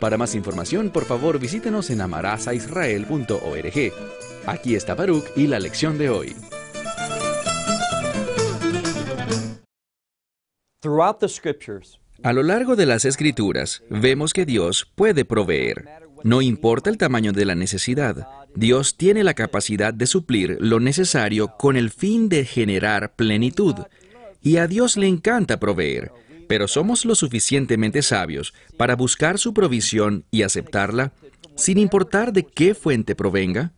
Para más información, por favor visítenos en amarazaisrael.org. Aquí está Baruch y la lección de hoy. A lo largo de las escrituras, vemos que Dios puede proveer. No importa el tamaño de la necesidad, Dios tiene la capacidad de suplir lo necesario con el fin de generar plenitud. Y a Dios le encanta proveer pero somos lo suficientemente sabios para buscar su provisión y aceptarla, sin importar de qué fuente provenga.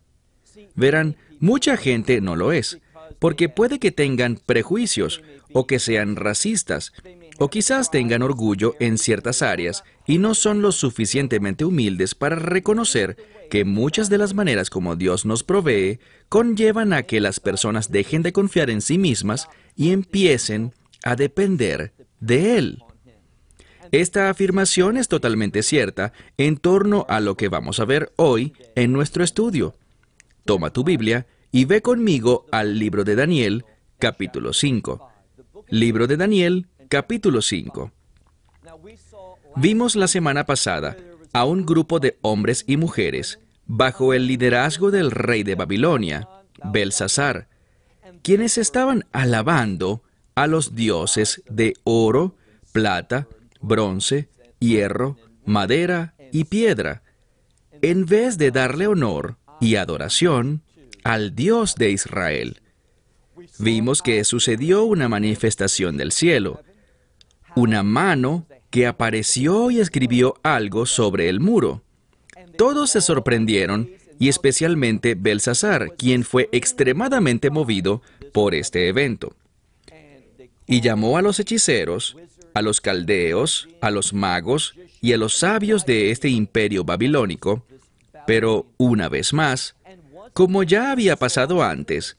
Verán, mucha gente no lo es, porque puede que tengan prejuicios o que sean racistas, o quizás tengan orgullo en ciertas áreas y no son lo suficientemente humildes para reconocer que muchas de las maneras como Dios nos provee conllevan a que las personas dejen de confiar en sí mismas y empiecen a depender de Él. Esta afirmación es totalmente cierta en torno a lo que vamos a ver hoy en nuestro estudio. Toma tu Biblia y ve conmigo al libro de Daniel, capítulo 5. Libro de Daniel, capítulo 5. Vimos la semana pasada a un grupo de hombres y mujeres bajo el liderazgo del rey de Babilonia, Belsasar, quienes estaban alabando a los dioses de oro, plata, bronce, hierro, madera y piedra, en vez de darle honor y adoración al Dios de Israel. Vimos que sucedió una manifestación del cielo, una mano que apareció y escribió algo sobre el muro. Todos se sorprendieron, y especialmente Belsasar, quien fue extremadamente movido por este evento. Y llamó a los hechiceros, a los caldeos, a los magos y a los sabios de este imperio babilónico, pero una vez más, como ya había pasado antes,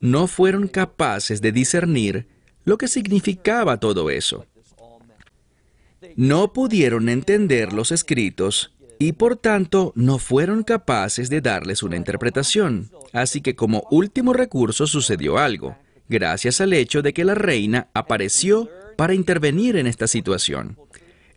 no fueron capaces de discernir lo que significaba todo eso. No pudieron entender los escritos y por tanto no fueron capaces de darles una interpretación. Así que como último recurso sucedió algo gracias al hecho de que la reina apareció para intervenir en esta situación.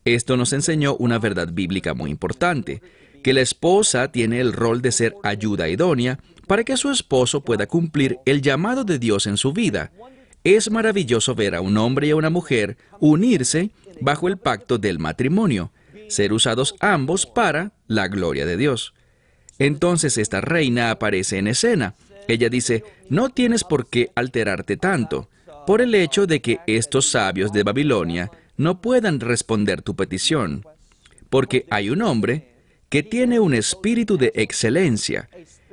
Esto nos enseñó una verdad bíblica muy importante, que la esposa tiene el rol de ser ayuda idónea para que su esposo pueda cumplir el llamado de Dios en su vida. Es maravilloso ver a un hombre y a una mujer unirse bajo el pacto del matrimonio, ser usados ambos para la gloria de Dios. Entonces esta reina aparece en escena ella dice, no tienes por qué alterarte tanto por el hecho de que estos sabios de Babilonia no puedan responder tu petición, porque hay un hombre que tiene un espíritu de excelencia,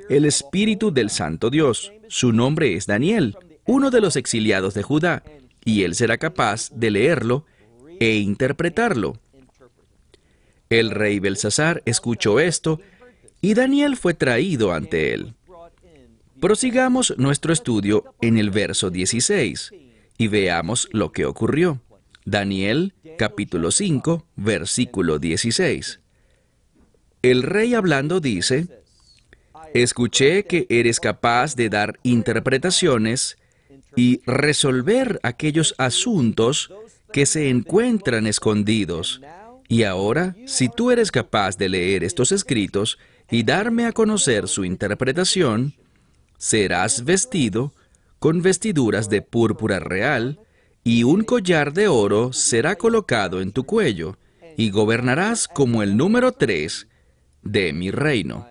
el espíritu del Santo Dios. Su nombre es Daniel, uno de los exiliados de Judá, y él será capaz de leerlo e interpretarlo. El rey Belsasar escuchó esto, y Daniel fue traído ante él. Prosigamos nuestro estudio en el verso 16 y veamos lo que ocurrió. Daniel capítulo 5, versículo 16. El rey hablando dice, Escuché que eres capaz de dar interpretaciones y resolver aquellos asuntos que se encuentran escondidos. Y ahora, si tú eres capaz de leer estos escritos y darme a conocer su interpretación, serás vestido con vestiduras de púrpura real, y un collar de oro será colocado en tu cuello, y gobernarás como el número tres de mi reino.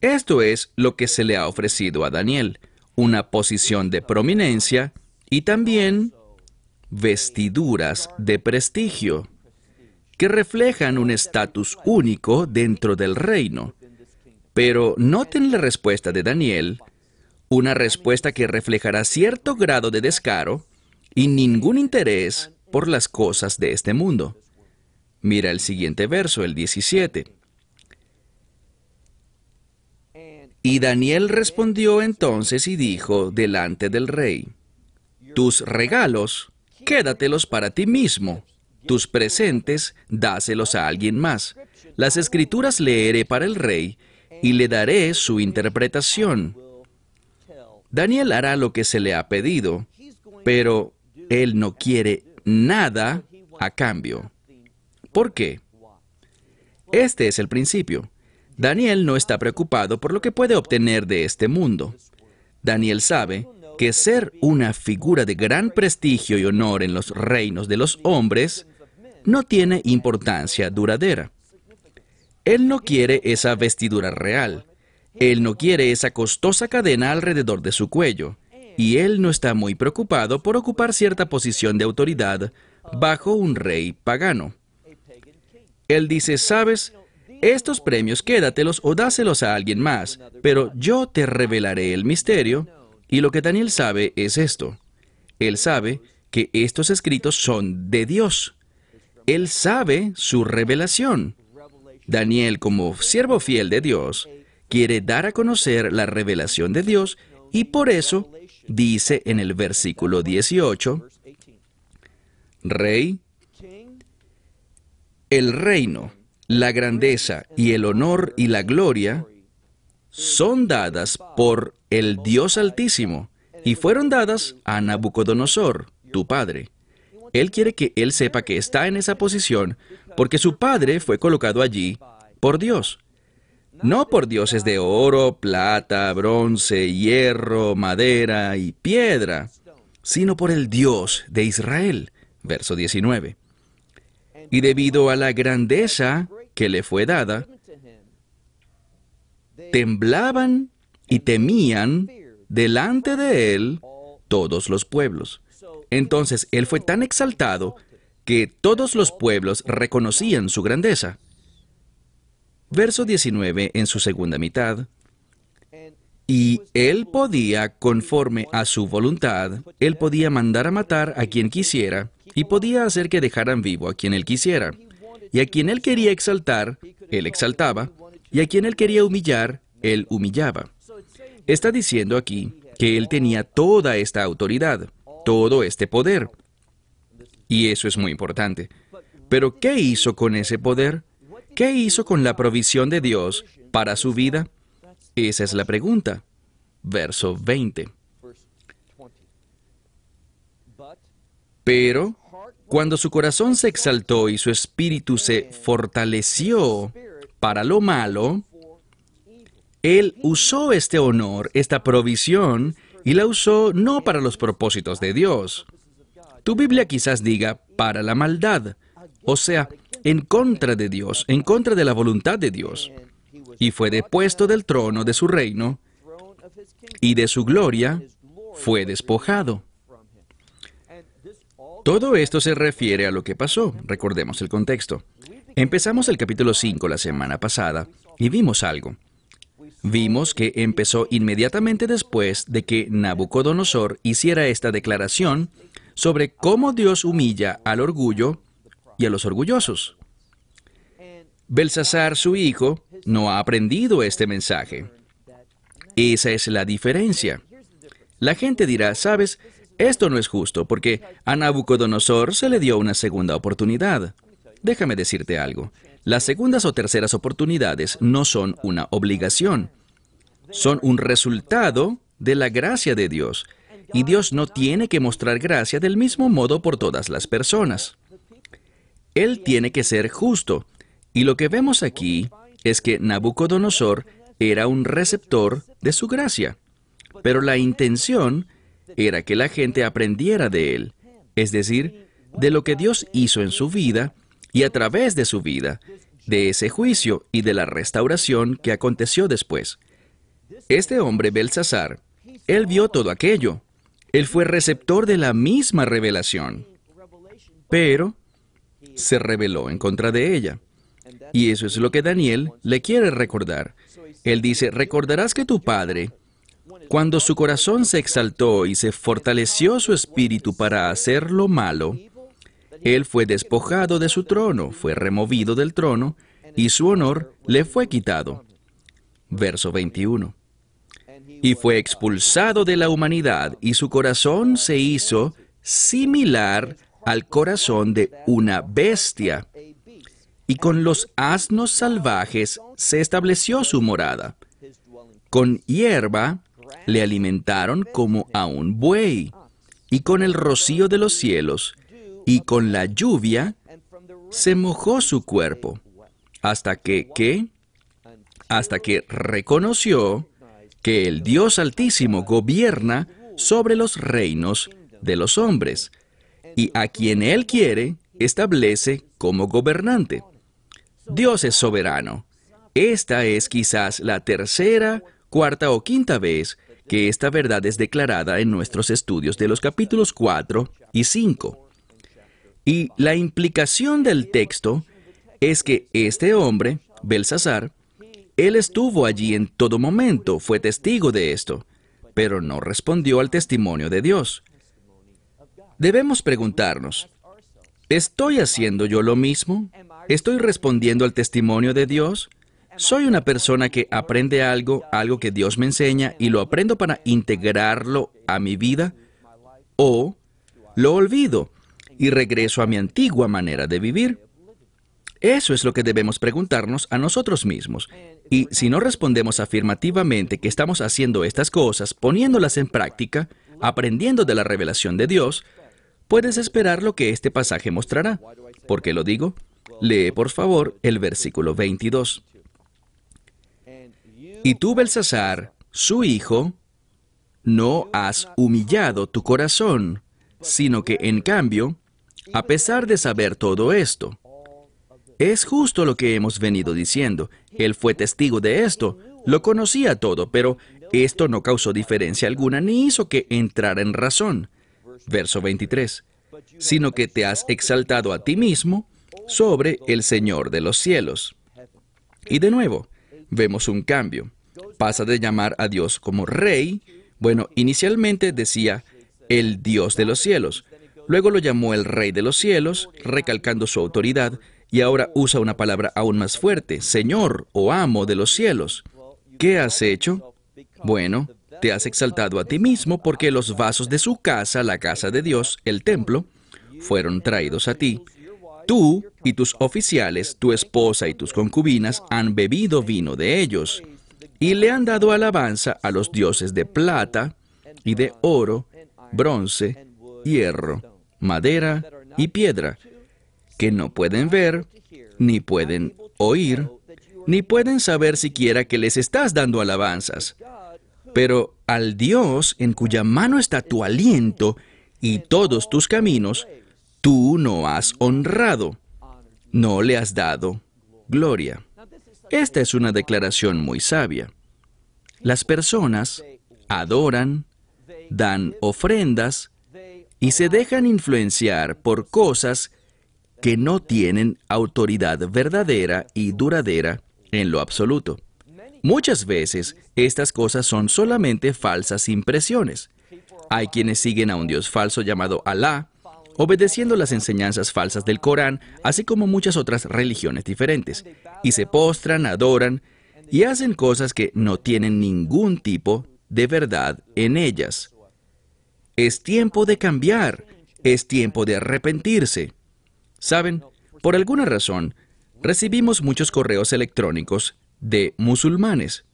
Esto es lo que se le ha ofrecido a Daniel, una posición de prominencia y también vestiduras de prestigio, que reflejan un estatus único dentro del reino. Pero noten la respuesta de Daniel, una respuesta que reflejará cierto grado de descaro y ningún interés por las cosas de este mundo. Mira el siguiente verso, el 17. Y Daniel respondió entonces y dijo delante del rey, Tus regalos, quédatelos para ti mismo, tus presentes, dáselos a alguien más. Las escrituras leeré para el rey y le daré su interpretación. Daniel hará lo que se le ha pedido, pero él no quiere nada a cambio. ¿Por qué? Este es el principio. Daniel no está preocupado por lo que puede obtener de este mundo. Daniel sabe que ser una figura de gran prestigio y honor en los reinos de los hombres no tiene importancia duradera. Él no quiere esa vestidura real. Él no quiere esa costosa cadena alrededor de su cuello. Y él no está muy preocupado por ocupar cierta posición de autoridad bajo un rey pagano. Él dice, sabes, estos premios quédatelos o dáselos a alguien más, pero yo te revelaré el misterio. Y lo que Daniel sabe es esto. Él sabe que estos escritos son de Dios. Él sabe su revelación. Daniel, como siervo fiel de Dios, quiere dar a conocer la revelación de Dios y por eso dice en el versículo 18, Rey, el reino la grandeza y el honor y la gloria son dadas por el Dios Altísimo y fueron dadas a Nabucodonosor, tu padre. Él quiere que él sepa que está en esa posición porque su padre fue colocado allí por Dios. No por dioses de oro, plata, bronce, hierro, madera y piedra, sino por el Dios de Israel. Verso 19. Y debido a la grandeza que le fue dada, temblaban y temían delante de él todos los pueblos. Entonces él fue tan exaltado que todos los pueblos reconocían su grandeza. Verso 19 en su segunda mitad. Y él podía, conforme a su voluntad, él podía mandar a matar a quien quisiera y podía hacer que dejaran vivo a quien él quisiera. Y a quien él quería exaltar, él exaltaba, y a quien él quería humillar, él humillaba. Está diciendo aquí que él tenía toda esta autoridad, todo este poder. Y eso es muy importante. Pero ¿qué hizo con ese poder? ¿Qué hizo con la provisión de Dios para su vida? Esa es la pregunta. Verso 20. Pero cuando su corazón se exaltó y su espíritu se fortaleció para lo malo, él usó este honor, esta provisión, y la usó no para los propósitos de Dios. Tu Biblia quizás diga para la maldad, o sea, en contra de Dios, en contra de la voluntad de Dios. Y fue depuesto del trono de su reino, y de su gloria fue despojado. Todo esto se refiere a lo que pasó. Recordemos el contexto. Empezamos el capítulo 5 la semana pasada y vimos algo. Vimos que empezó inmediatamente después de que Nabucodonosor hiciera esta declaración sobre cómo Dios humilla al orgullo y a los orgullosos. Belsasar, su hijo, no ha aprendido este mensaje. Esa es la diferencia. La gente dirá, sabes, esto no es justo porque a Nabucodonosor se le dio una segunda oportunidad. Déjame decirte algo. Las segundas o terceras oportunidades no son una obligación. Son un resultado de la gracia de Dios. Y Dios no tiene que mostrar gracia del mismo modo por todas las personas. Él tiene que ser justo. Y lo que vemos aquí es que Nabucodonosor era un receptor de su gracia. Pero la intención era que la gente aprendiera de él, es decir, de lo que Dios hizo en su vida y a través de su vida, de ese juicio y de la restauración que aconteció después. Este hombre, Belsasar, él vio todo aquello. Él fue receptor de la misma revelación, pero se rebeló en contra de ella. Y eso es lo que Daniel le quiere recordar. Él dice, recordarás que tu padre cuando su corazón se exaltó y se fortaleció su espíritu para hacer lo malo, él fue despojado de su trono, fue removido del trono, y su honor le fue quitado. Verso 21. Y fue expulsado de la humanidad, y su corazón se hizo similar al corazón de una bestia. Y con los asnos salvajes se estableció su morada. Con hierba le alimentaron como a un buey, y con el rocío de los cielos, y con la lluvia, se mojó su cuerpo, hasta que, ¿qué? Hasta que reconoció que el Dios Altísimo gobierna sobre los reinos de los hombres, y a quien Él quiere, establece como gobernante. Dios es soberano. Esta es quizás la tercera, cuarta o quinta vez que esta verdad es declarada en nuestros estudios de los capítulos 4 y 5. Y la implicación del texto es que este hombre, Belsasar, él estuvo allí en todo momento, fue testigo de esto, pero no respondió al testimonio de Dios. Debemos preguntarnos, ¿estoy haciendo yo lo mismo? ¿Estoy respondiendo al testimonio de Dios? ¿Soy una persona que aprende algo, algo que Dios me enseña, y lo aprendo para integrarlo a mi vida? ¿O lo olvido y regreso a mi antigua manera de vivir? Eso es lo que debemos preguntarnos a nosotros mismos. Y si no respondemos afirmativamente que estamos haciendo estas cosas, poniéndolas en práctica, aprendiendo de la revelación de Dios, puedes esperar lo que este pasaje mostrará. ¿Por qué lo digo? Lee, por favor, el versículo 22. Y tú, Belsasar, su hijo, no has humillado tu corazón, sino que en cambio, a pesar de saber todo esto, es justo lo que hemos venido diciendo. Él fue testigo de esto, lo conocía todo, pero esto no causó diferencia alguna ni hizo que entrara en razón. Verso 23. Sino que te has exaltado a ti mismo sobre el Señor de los cielos. Y de nuevo, vemos un cambio. Pasa de llamar a Dios como rey, bueno, inicialmente decía el Dios de los cielos, luego lo llamó el rey de los cielos, recalcando su autoridad, y ahora usa una palabra aún más fuerte, Señor o amo de los cielos. ¿Qué has hecho? Bueno, te has exaltado a ti mismo porque los vasos de su casa, la casa de Dios, el templo, fueron traídos a ti, Tú y tus oficiales, tu esposa y tus concubinas han bebido vino de ellos, y le han dado alabanza a los dioses de plata y de oro, bronce, hierro, madera y piedra, que no pueden ver, ni pueden oír, ni pueden saber siquiera que les estás dando alabanzas. Pero al Dios en cuya mano está tu aliento y todos tus caminos, tú no has honrado, no le has dado gloria. Esta es una declaración muy sabia. Las personas adoran, dan ofrendas y se dejan influenciar por cosas que no tienen autoridad verdadera y duradera en lo absoluto. Muchas veces estas cosas son solamente falsas impresiones. Hay quienes siguen a un Dios falso llamado Alá, obedeciendo las enseñanzas falsas del Corán, así como muchas otras religiones diferentes, y se postran, adoran y hacen cosas que no tienen ningún tipo de verdad en ellas. Es tiempo de cambiar, es tiempo de arrepentirse. Saben, por alguna razón, recibimos muchos correos electrónicos de musulmanes.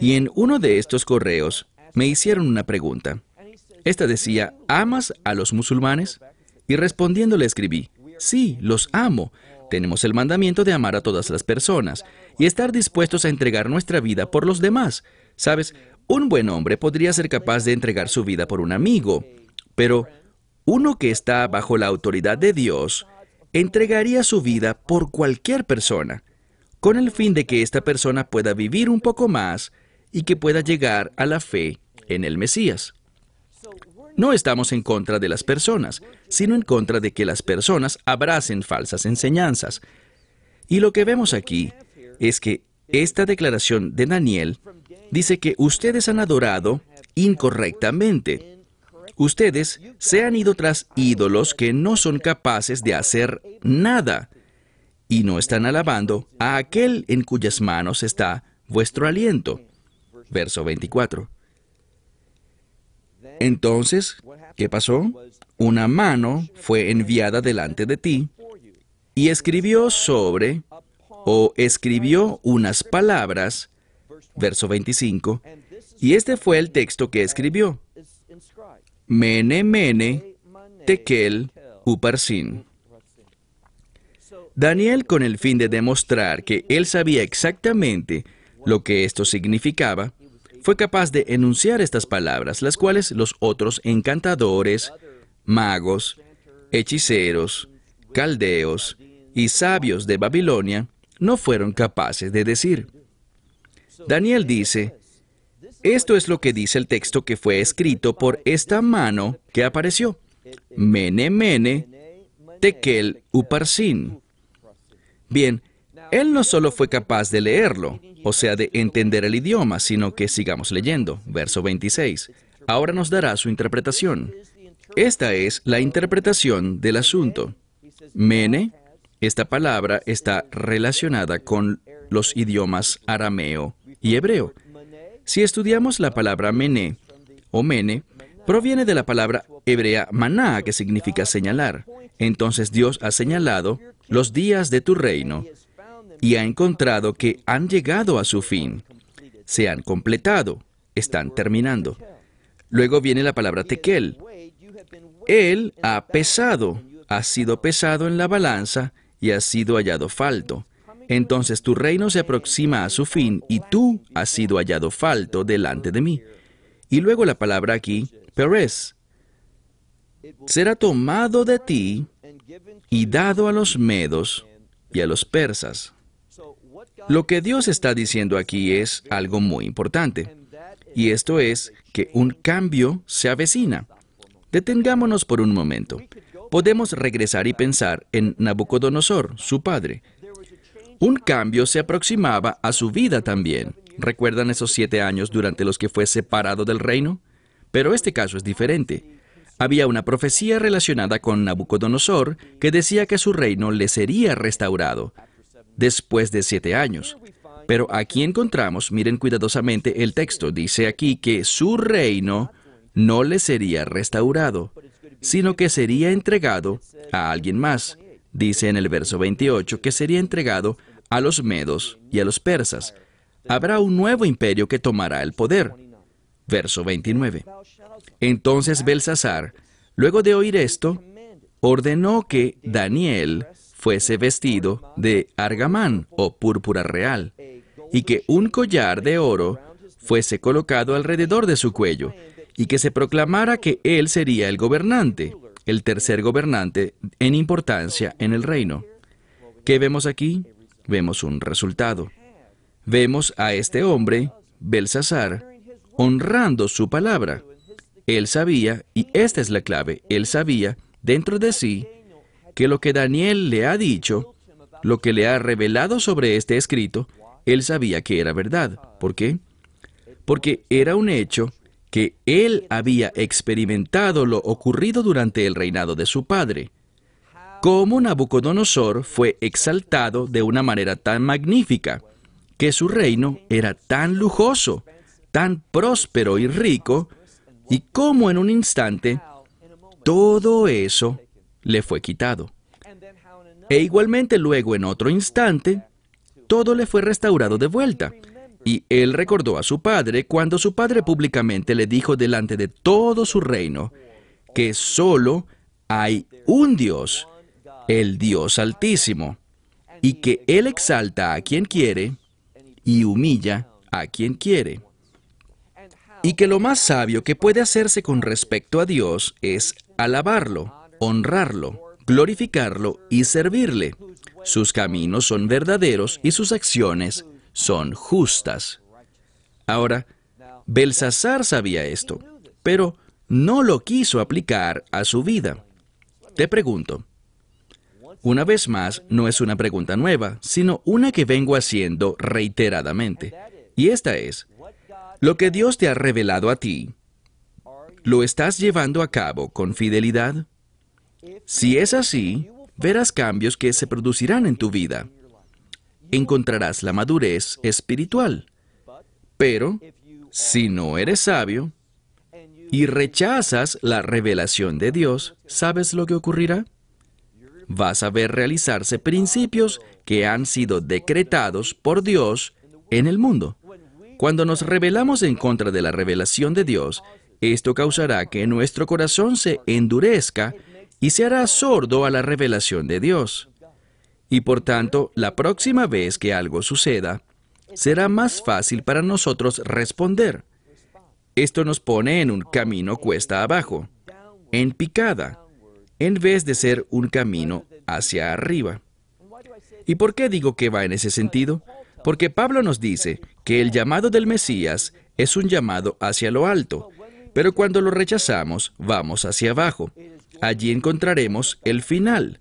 Y en uno de estos correos me hicieron una pregunta. Esta decía, ¿amas a los musulmanes? Y respondiendo le escribí, sí, los amo. Tenemos el mandamiento de amar a todas las personas y estar dispuestos a entregar nuestra vida por los demás. Sabes, un buen hombre podría ser capaz de entregar su vida por un amigo, pero uno que está bajo la autoridad de Dios entregaría su vida por cualquier persona, con el fin de que esta persona pueda vivir un poco más y que pueda llegar a la fe en el Mesías. No estamos en contra de las personas, sino en contra de que las personas abracen falsas enseñanzas. Y lo que vemos aquí es que esta declaración de Daniel dice que ustedes han adorado incorrectamente. Ustedes se han ido tras ídolos que no son capaces de hacer nada y no están alabando a aquel en cuyas manos está vuestro aliento. Verso 24. Entonces, ¿qué pasó? Una mano fue enviada delante de ti y escribió sobre o escribió unas palabras, verso 25, y este fue el texto que escribió. Mene, mene, tekel, uparsin. Daniel, con el fin de demostrar que él sabía exactamente lo que esto significaba, fue capaz de enunciar estas palabras, las cuales los otros encantadores, magos, hechiceros, caldeos y sabios de Babilonia no fueron capaces de decir. Daniel dice, esto es lo que dice el texto que fue escrito por esta mano que apareció. Mene, mene, tekel, uparsin. Bien, él no solo fue capaz de leerlo, o sea, de entender el idioma, sino que sigamos leyendo. Verso 26. Ahora nos dará su interpretación. Esta es la interpretación del asunto. Mene, esta palabra está relacionada con los idiomas arameo y hebreo. Si estudiamos la palabra mene o mene, proviene de la palabra hebrea maná, que significa señalar. Entonces Dios ha señalado los días de tu reino y ha encontrado que han llegado a su fin, se han completado, están terminando. Luego viene la palabra tekel. Él ha pesado, ha sido pesado en la balanza y ha sido hallado falto. Entonces tu reino se aproxima a su fin y tú has sido hallado falto delante de mí. Y luego la palabra aquí, peres, será tomado de ti y dado a los medos y a los persas. Lo que Dios está diciendo aquí es algo muy importante, y esto es que un cambio se avecina. Detengámonos por un momento. Podemos regresar y pensar en Nabucodonosor, su padre. Un cambio se aproximaba a su vida también. ¿Recuerdan esos siete años durante los que fue separado del reino? Pero este caso es diferente. Había una profecía relacionada con Nabucodonosor que decía que su reino le sería restaurado después de siete años. Pero aquí encontramos, miren cuidadosamente el texto, dice aquí que su reino no le sería restaurado, sino que sería entregado a alguien más. Dice en el verso 28 que sería entregado a los medos y a los persas. Habrá un nuevo imperio que tomará el poder. Verso 29. Entonces Belsasar, luego de oír esto, ordenó que Daniel fuese vestido de argamán o púrpura real, y que un collar de oro fuese colocado alrededor de su cuello, y que se proclamara que él sería el gobernante, el tercer gobernante en importancia en el reino. ¿Qué vemos aquí? Vemos un resultado. Vemos a este hombre, Belsasar, honrando su palabra. Él sabía, y esta es la clave, él sabía dentro de sí que lo que Daniel le ha dicho, lo que le ha revelado sobre este escrito, él sabía que era verdad. ¿Por qué? Porque era un hecho que él había experimentado lo ocurrido durante el reinado de su padre. Cómo Nabucodonosor fue exaltado de una manera tan magnífica, que su reino era tan lujoso, tan próspero y rico, y cómo en un instante todo eso le fue quitado. E igualmente luego en otro instante, todo le fue restaurado de vuelta. Y él recordó a su padre cuando su padre públicamente le dijo delante de todo su reino que solo hay un Dios, el Dios altísimo, y que él exalta a quien quiere y humilla a quien quiere. Y que lo más sabio que puede hacerse con respecto a Dios es alabarlo honrarlo, glorificarlo y servirle. Sus caminos son verdaderos y sus acciones son justas. Ahora, Belsasar sabía esto, pero no lo quiso aplicar a su vida. Te pregunto, una vez más, no es una pregunta nueva, sino una que vengo haciendo reiteradamente. Y esta es, lo que Dios te ha revelado a ti, ¿Lo estás llevando a cabo con fidelidad? Si es así, verás cambios que se producirán en tu vida. Encontrarás la madurez espiritual. Pero, si no eres sabio y rechazas la revelación de Dios, ¿sabes lo que ocurrirá? Vas a ver realizarse principios que han sido decretados por Dios en el mundo. Cuando nos rebelamos en contra de la revelación de Dios, esto causará que nuestro corazón se endurezca y se hará sordo a la revelación de Dios. Y por tanto, la próxima vez que algo suceda, será más fácil para nosotros responder. Esto nos pone en un camino cuesta abajo, en picada, en vez de ser un camino hacia arriba. ¿Y por qué digo que va en ese sentido? Porque Pablo nos dice que el llamado del Mesías es un llamado hacia lo alto, pero cuando lo rechazamos, vamos hacia abajo. Allí encontraremos el final.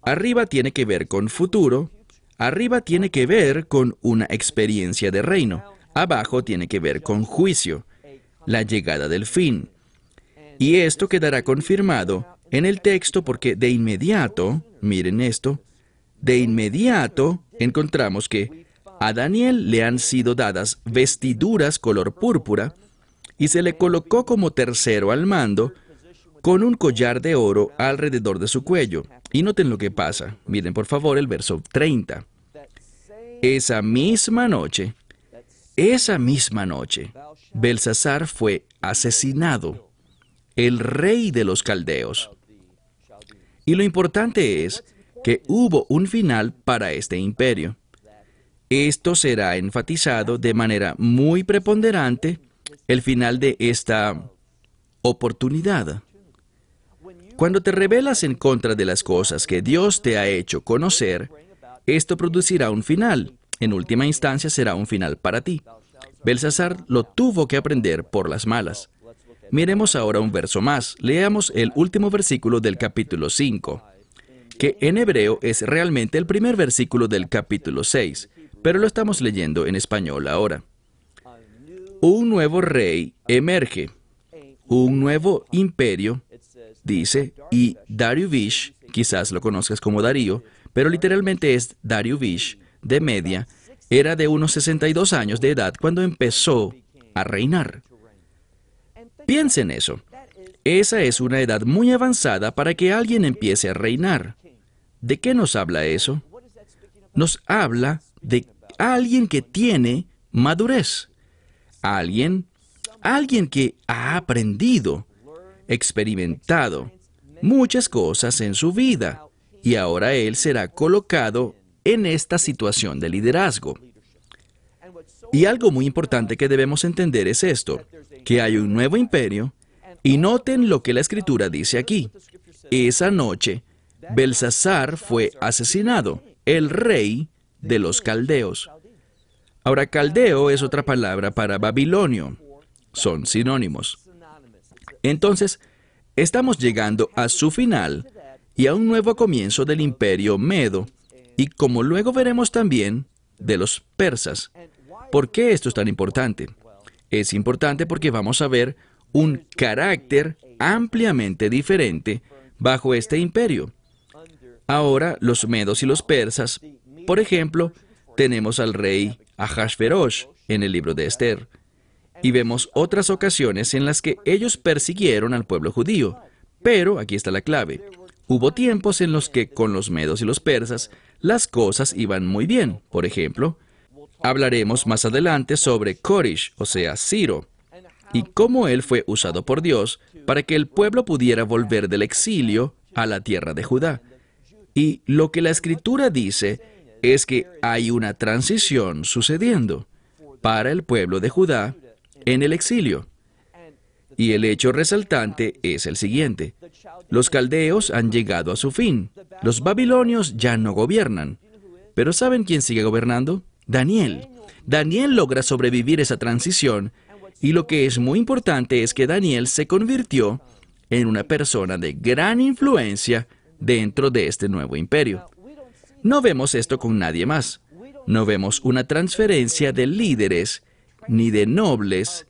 Arriba tiene que ver con futuro, arriba tiene que ver con una experiencia de reino, abajo tiene que ver con juicio, la llegada del fin. Y esto quedará confirmado en el texto porque de inmediato, miren esto, de inmediato encontramos que a Daniel le han sido dadas vestiduras color púrpura y se le colocó como tercero al mando con un collar de oro alrededor de su cuello. Y noten lo que pasa. Miren por favor el verso 30. Esa misma noche, esa misma noche, Belsasar fue asesinado, el rey de los caldeos. Y lo importante es que hubo un final para este imperio. Esto será enfatizado de manera muy preponderante el final de esta oportunidad. Cuando te rebelas en contra de las cosas que Dios te ha hecho conocer, esto producirá un final. En última instancia será un final para ti. Belsasar lo tuvo que aprender por las malas. Miremos ahora un verso más. Leamos el último versículo del capítulo 5, que en hebreo es realmente el primer versículo del capítulo 6, pero lo estamos leyendo en español ahora. Un nuevo rey emerge, un nuevo imperio, dice, y Dariuvish, quizás lo conozcas como Darío, pero literalmente es Dariuvish, de Media, era de unos 62 años de edad cuando empezó a reinar. Piensa en eso. Esa es una edad muy avanzada para que alguien empiece a reinar. ¿De qué nos habla eso? Nos habla de alguien que tiene madurez. Alguien, alguien que ha aprendido, experimentado muchas cosas en su vida y ahora él será colocado en esta situación de liderazgo. Y algo muy importante que debemos entender es esto que hay un nuevo imperio, y noten lo que la escritura dice aquí. Esa noche, Belsasar fue asesinado, el rey de los caldeos. Ahora, caldeo es otra palabra para babilonio. Son sinónimos. Entonces, estamos llegando a su final y a un nuevo comienzo del imperio medo, y como luego veremos también, de los persas. ¿Por qué esto es tan importante? Es importante porque vamos a ver un carácter ampliamente diferente bajo este imperio. Ahora, los medos y los persas, por ejemplo, tenemos al rey Ahasverosh en el libro de Esther, y vemos otras ocasiones en las que ellos persiguieron al pueblo judío. Pero aquí está la clave. Hubo tiempos en los que con los medos y los persas las cosas iban muy bien. Por ejemplo, Hablaremos más adelante sobre Korish, o sea, Ciro, y cómo él fue usado por Dios para que el pueblo pudiera volver del exilio a la tierra de Judá. Y lo que la escritura dice es que hay una transición sucediendo para el pueblo de Judá en el exilio. Y el hecho resaltante es el siguiente. Los caldeos han llegado a su fin. Los babilonios ya no gobiernan. Pero ¿saben quién sigue gobernando? Daniel. Daniel logra sobrevivir esa transición y lo que es muy importante es que Daniel se convirtió en una persona de gran influencia dentro de este nuevo imperio. No vemos esto con nadie más. No vemos una transferencia de líderes, ni de nobles,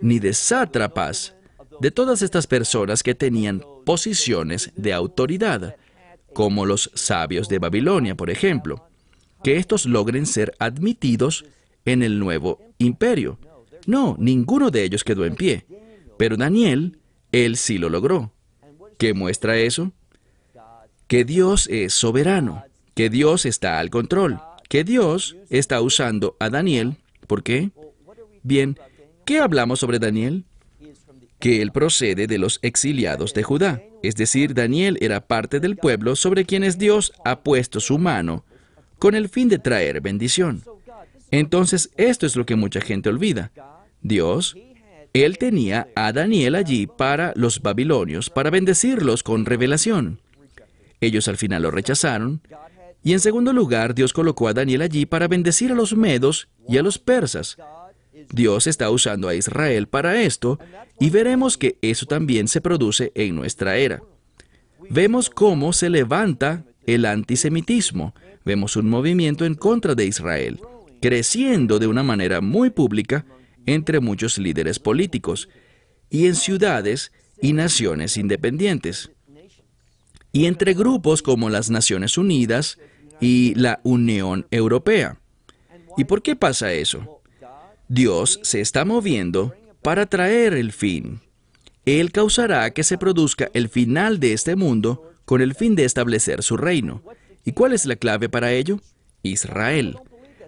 ni de sátrapas, de todas estas personas que tenían posiciones de autoridad, como los sabios de Babilonia, por ejemplo, que estos logren ser admitidos en el nuevo imperio. No, ninguno de ellos quedó en pie, pero Daniel, él sí lo logró. ¿Qué muestra eso? Que Dios es soberano, que Dios está al control, que Dios está usando a Daniel. ¿Por qué? Bien, ¿qué hablamos sobre Daniel? Que él procede de los exiliados de Judá. Es decir, Daniel era parte del pueblo sobre quienes Dios ha puesto su mano con el fin de traer bendición. Entonces, esto es lo que mucha gente olvida. Dios, Él tenía a Daniel allí para los babilonios, para bendecirlos con revelación. Ellos al final lo rechazaron. Y en segundo lugar, Dios colocó a Daniel allí para bendecir a los medos y a los persas. Dios está usando a Israel para esto y veremos que eso también se produce en nuestra era. Vemos cómo se levanta el antisemitismo, vemos un movimiento en contra de Israel, creciendo de una manera muy pública entre muchos líderes políticos y en ciudades y naciones independientes, y entre grupos como las Naciones Unidas y la Unión Europea. ¿Y por qué pasa eso? Dios se está moviendo para traer el fin. Él causará que se produzca el final de este mundo con el fin de establecer su reino. ¿Y cuál es la clave para ello? Israel.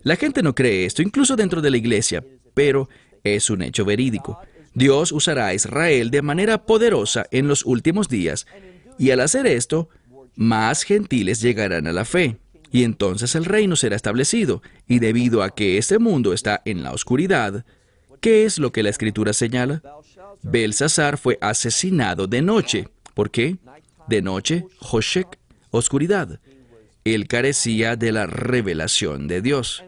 La gente no cree esto, incluso dentro de la iglesia, pero es un hecho verídico. Dios usará a Israel de manera poderosa en los últimos días, y al hacer esto, más gentiles llegarán a la fe, y entonces el reino será establecido, y debido a que este mundo está en la oscuridad, ¿qué es lo que la escritura señala? Belsasar fue asesinado de noche. ¿Por qué? De noche, Hoshek, oscuridad. Él carecía de la revelación de Dios.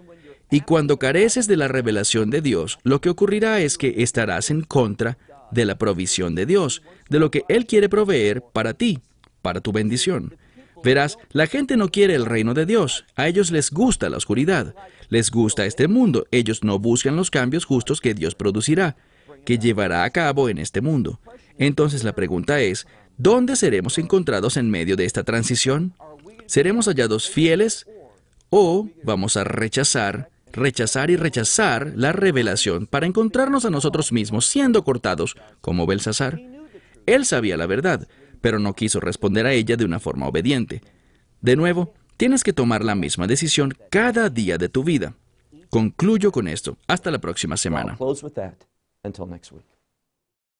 Y cuando careces de la revelación de Dios, lo que ocurrirá es que estarás en contra de la provisión de Dios, de lo que Él quiere proveer para ti, para tu bendición. Verás, la gente no quiere el reino de Dios, a ellos les gusta la oscuridad, les gusta este mundo, ellos no buscan los cambios justos que Dios producirá, que llevará a cabo en este mundo. Entonces la pregunta es, ¿dónde seremos encontrados en medio de esta transición? ¿Seremos hallados fieles o vamos a rechazar rechazar y rechazar la revelación para encontrarnos a nosotros mismos siendo cortados como Belsasar. Él sabía la verdad, pero no quiso responder a ella de una forma obediente. De nuevo, tienes que tomar la misma decisión cada día de tu vida. Concluyo con esto. Hasta la próxima semana.